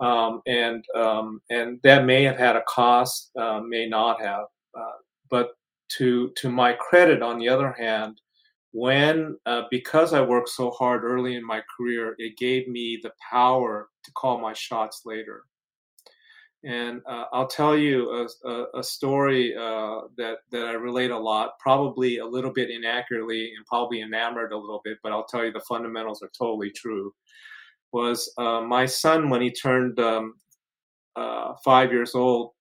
Um, and um, and that may have had a cost, uh, may not have. Uh, but to to my credit, on the other hand, when uh, because I worked so hard early in my career, it gave me the power to call my shots later. And uh, I'll tell you a, a, a story uh, that that I relate a lot, probably a little bit inaccurately and probably enamored a little bit, but I'll tell you the fundamentals are totally true. Was uh, my son when he turned um, uh, five years old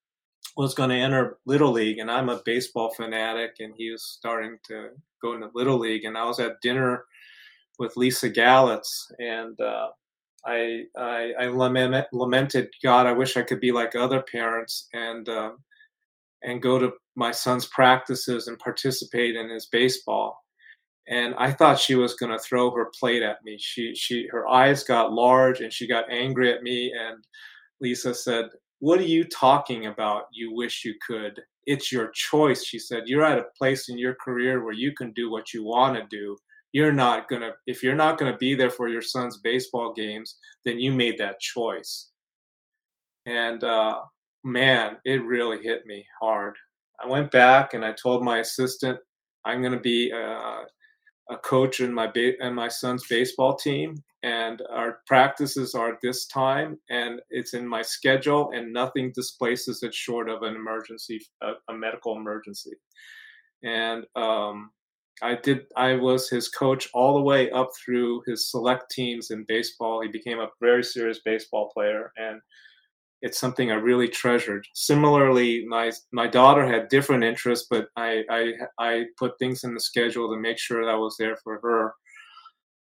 was going to enter little league, and I'm a baseball fanatic, and he was starting to go into little league, and I was at dinner with Leesa Galatz, and uh, I, I, I lament, lamented God. I wish I could be like other parents and uh, and go to my son's practices and participate in his baseball. And I thought she was going to throw her plate at me. She she her eyes got large and she got angry at me. And Leesa said, "What are you talking about? You wish you could. It's your choice." She said, "You're at a place in your career where you can do what you want to do." You're not going to if you're not going to be there for your son's baseball games then you made that choice. And uh, man it really hit me hard. I went back and i told my assistant i'm going to be a, a coach in my ba- in my son's baseball team and our practices are this time and it's in my schedule and nothing displaces it short of an emergency a, a medical emergency. And um, I did. I was his coach all the way up through his select teams in baseball. He became a very serious baseball player, and it's something I really treasured. Similarly, my my daughter had different interests, but I I, I put things in the schedule to make sure that I was there for her.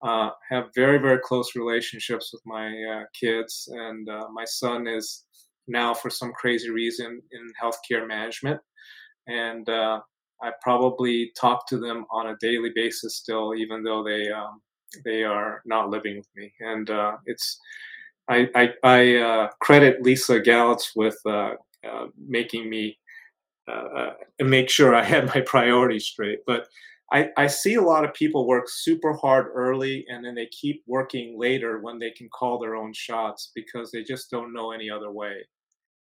Uh, have very very close relationships with my uh, kids, and uh, my son is now for some crazy reason in healthcare management, and uh, I probably talk to them on a daily basis still, even though they um, they are not living with me. And uh, it's I I, I uh, credit Leesa Galatz with uh, uh, making me uh, make sure I had my priorities straight. But I, I see a lot of people work super hard early and then they keep working later when they can call their own shots because they just don't know any other way.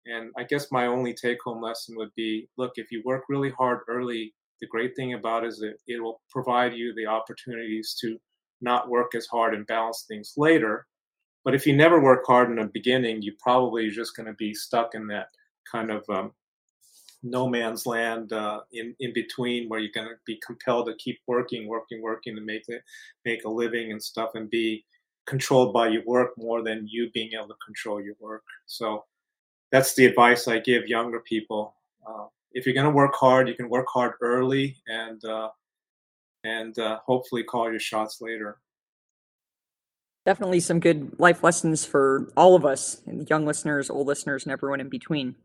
And I guess my only take home lesson would be look, if you work really hard early, the great thing about it is that it will provide you the opportunities to not work as hard and balance things later. But if you never work hard in the beginning, you probably are just going to be stuck in that kind of um, no man's land uh, in in between where you're going to be compelled to keep working, working, working to make it make a living and stuff, and be controlled by your work more than you being able to control your work. So that's the advice I give younger people. Uh, if you're going to work hard, you can work hard early and uh, and uh, hopefully call your shots later. Definitely some good life lessons for all of us, young listeners, old listeners, and everyone in between.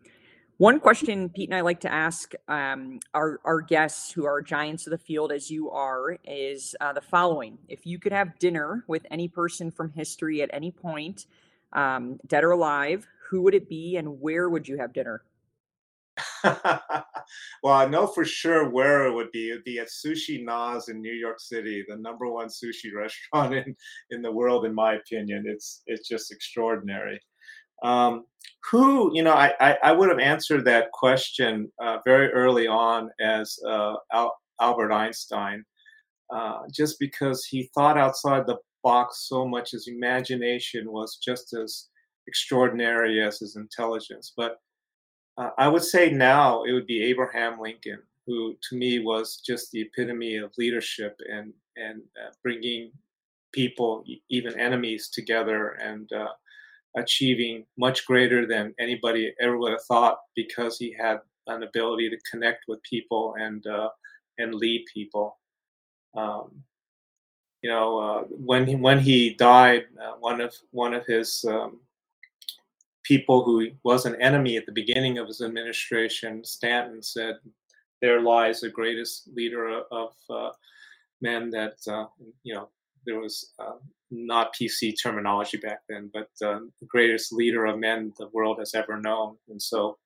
One question Pete and I like to ask um, our, our guests who are giants of the field, as you are, is uh, the following. If you could have dinner with any person from history at any point, um, dead or alive, who would it be and where would you have dinner? *laughs* well, I know for sure where it would be. It would be at Sushi Noz in New York City, the number one sushi *laughs* restaurant in, in the world, in my opinion. It's it's just extraordinary. Um, who, you know, I, I, I, would have answered that question uh, very early on as uh, Al- Albert Einstein, uh, just because he thought outside the box so much. His imagination was just as extraordinary as his intelligence. But uh, I would say now it would be Abraham Lincoln, who to me was just the epitome of leadership and and uh, bringing people, even enemies, together and uh, achieving much greater than anybody ever would have thought because he had an ability to connect with people and uh, and lead people. Um, you know, uh, when he, when he died, uh, one of one of his um, people who was an enemy at the beginning of his administration, Stanton, said, "There lies the greatest leader of uh, men that uh, you know." There was uh, not PC terminology back then, but uh, the greatest leader of men the world has ever known. And so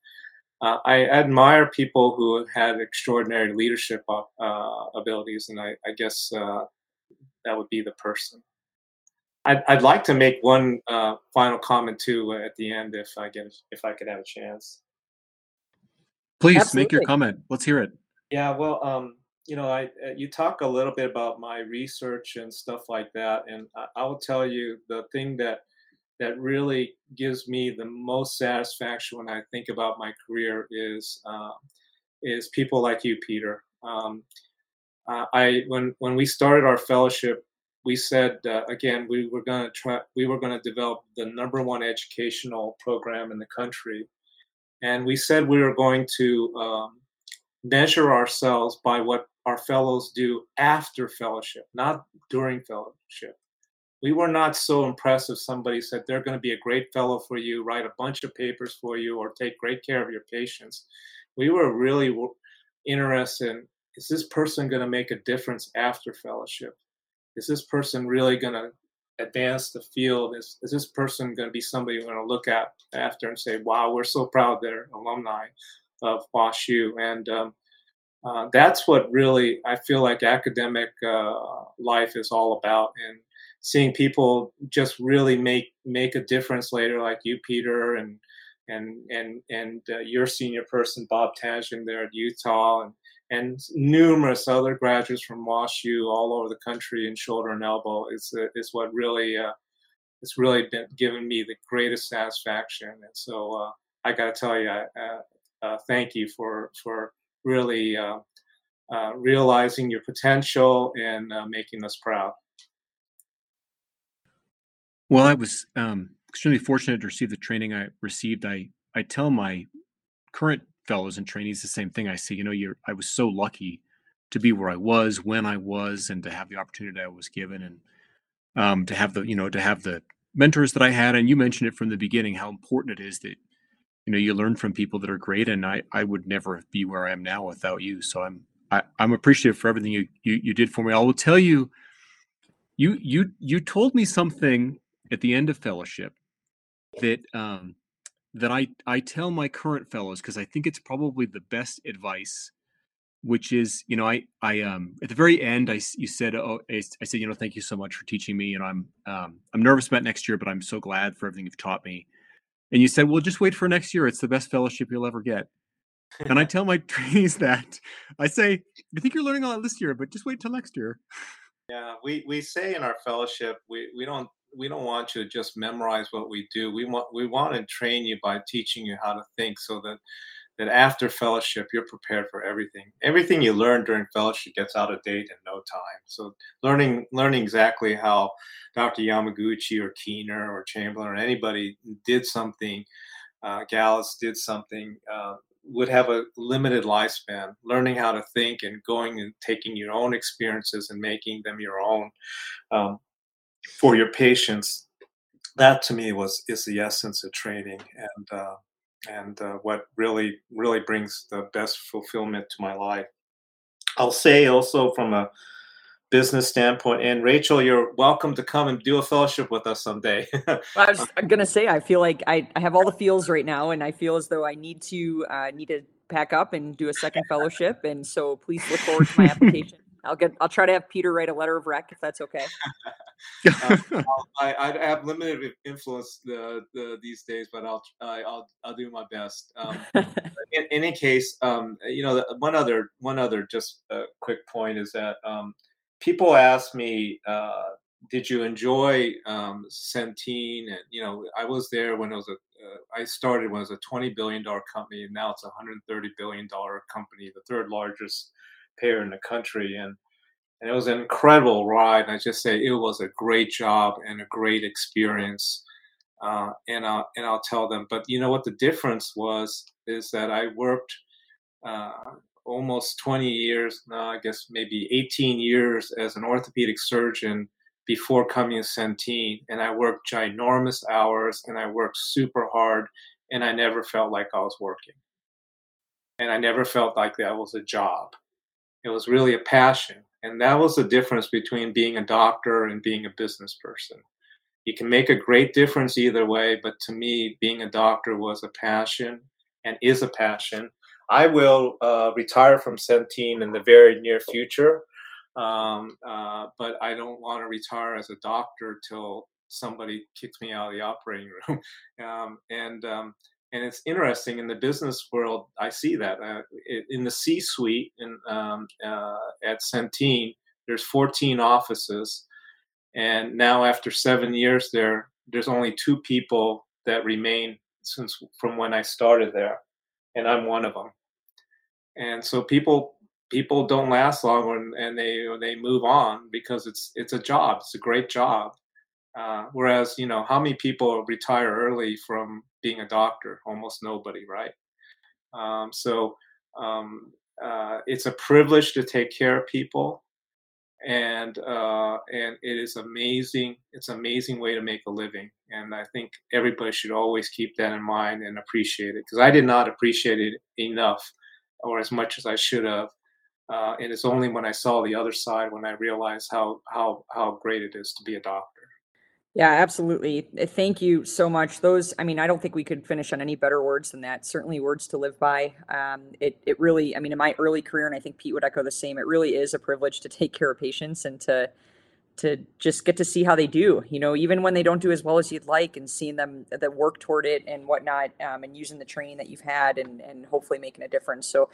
uh, I admire people who had extraordinary leadership uh, abilities, and I, I guess uh, that would be the person. I'd, I'd like to make one uh, final comment too at the end, if I get if I could have a chance. Please Absolutely. make your comment. Let's hear it. Yeah, well, um, you know, I uh, you talk a little bit about my research and stuff like that, and I, I will tell you the thing that that really gives me the most satisfaction when I think about my career is uh, is people like you, Peter. Um, uh, I when when we started our fellowship, we said uh, again we were going to try we were going to develop the number one educational program in the country, and we said we were going to um, measure ourselves by what our fellows do after fellowship, not during fellowship. We were not so impressed if somebody said they're going to be a great fellow for you, write a bunch of papers for you, or take great care of your patients. We were really interested in is this person going to make a difference after fellowship? Is this person really going to advance the field? Is, is this person going to be somebody we're going to look at after and say, wow, we're so proud they're alumni of WashU? And um, uh, that's what really I feel like academic uh, life is all about, and seeing people just really make make a difference later, like you, Peter, and and and and uh, your senior person, Bob Tashjian, there at Utah, and and numerous other graduates from WashU all over the country in shoulder and elbow is uh, is what really uh, it's really been given me the greatest satisfaction. And so uh, I got to tell you, uh, thank you for for really uh, uh, realizing your potential and uh, making us proud. Well, I was um, extremely fortunate to receive the training I received. I I tell my current fellows and trainees the same thing. I say, you know, you're I was so lucky to be where I was when I was, and to have the opportunity I was given, and um, to have the you know to have the mentors that I had. And you mentioned it from the beginning how important it is that you know you learn from people that are great and i i would never be where i am now without you so i'm i am appreciative for everything you, you you did for me i will tell you you you you told me something at the end of fellowship that um that I, I tell my current fellows because I think it's probably the best advice, which is, you know, I, I, um, at the very end, I, you said, oh, I, I said, you know, thank you so much for teaching me. And I'm, um, I'm nervous about next year, but I'm so glad for everything you've taught me. And you said, well, just wait for next year. It's the best fellowship you'll ever get. and I *laughs* tell my *laughs* trainees that I say, I think you're learning a lot this year, but just wait till next year. Yeah, we, we say in our fellowship, we, we don't we don't want you to just memorize what we do. We want we want to train you by teaching you how to think so that that after fellowship you're prepared for everything. Everything you learn during fellowship gets out of date in no time. So learning learning exactly how Dr. Yamaguchi or Keener or Chamberlain or anybody did something, uh, Galatz did something. Uh, would have a limited lifespan. Learning how to think and going and taking your own experiences and making them your own um, for your patients that to me was is the essence of training and uh, and uh, what really really brings the best fulfillment to my life. I'll say also from a business standpoint and rachel you're welcome to come and do a fellowship with us someday. *laughs* Well, i was gonna say i feel like I, I have all the feels right now and i feel as though i need to uh, need to pack up and do a second fellowship and so please look forward to my *laughs* application I'll get. I'll try to have Peter write a letter of rec if that's okay. *laughs* um, I, I have limited influence the, the, these days, but I'll I'll I'll do my best. Um, *laughs* in, in, any case, um, you know, one other one other just a quick point is that um, people ask me, uh, did you enjoy um, Centene? And you know, I was there when it was a. Uh, I started when it was a twenty billion dollar company, and now it's a hundred thirty billion dollar company, the third largest pair in the country, and and it was an incredible ride. And I just say it was a great job and a great experience. Uh, and I'll and I'll tell them. But you know what the difference was is that I worked uh, almost 20 years, now I guess maybe 18 years as an orthopedic surgeon before coming to Centene, and I worked ginormous hours and I worked super hard, and I never felt like I was working, and I never felt like that was a job. It was really a passion. And that was the difference between being a doctor and being a business person. You can make a great difference either way, but to me, being a doctor was a passion and is a passion. I will uh, retire from Centene in the very near future, um, uh, but I don't want to retire as a doctor till somebody kicks me out of the operating *laughs* room. um, and um, and it's interesting in the business world. I see that uh, in the C-suite um, uh, at Centene, there's 14 offices, and now after seven years there, there's only two people that remain since from when I started there, and I'm one of them. And so people people don't last long and they they move on because it's it's a job. It's a great job, uh, whereas, you know, how many people retire early from being a doctor? Almost nobody, right? Um, so um, uh, it's a privilege to take care of people, and uh, and it is amazing. It's an amazing way to make a living, and I think everybody should always keep that in mind and appreciate it because I did not appreciate it enough, or as much as I should have. Uh, and it's only when I saw the other side when I realized how how how great it is to be a doctor. Yeah, absolutely. Eh, thank you so much. Those, I mean, I don't think we could finish on any better words than that. Certainly words to live by. Um, it, it really, I mean, in my early career, and I think Pete would echo the same, it really is a privilege to take care of patients and to, to just get to see how they do, you know, even when they don't do as well as you'd like and seeing them that work toward it and whatnot, um, and using the training that you've had and, and hopefully making a difference. So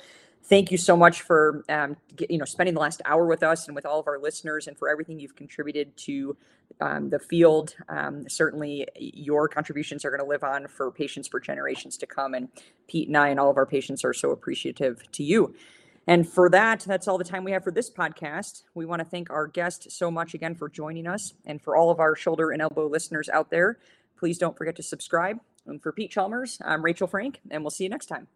thank you so much for, um, you know, spending the last hour with us and with all of our listeners and for everything you've contributed to um, the field. Um, certainly your contributions are going to live on for patients for generations to come. And Pete and I and all of our patients are so appreciative to you. And for that, that's all the time we have for this podcast. We want to thank our guest so much again for joining us. And for all of our shoulder and elbow listeners out there, please don't forget to subscribe. And for Pete Chalmers, I'm Rachel Frank, and we'll see you next time.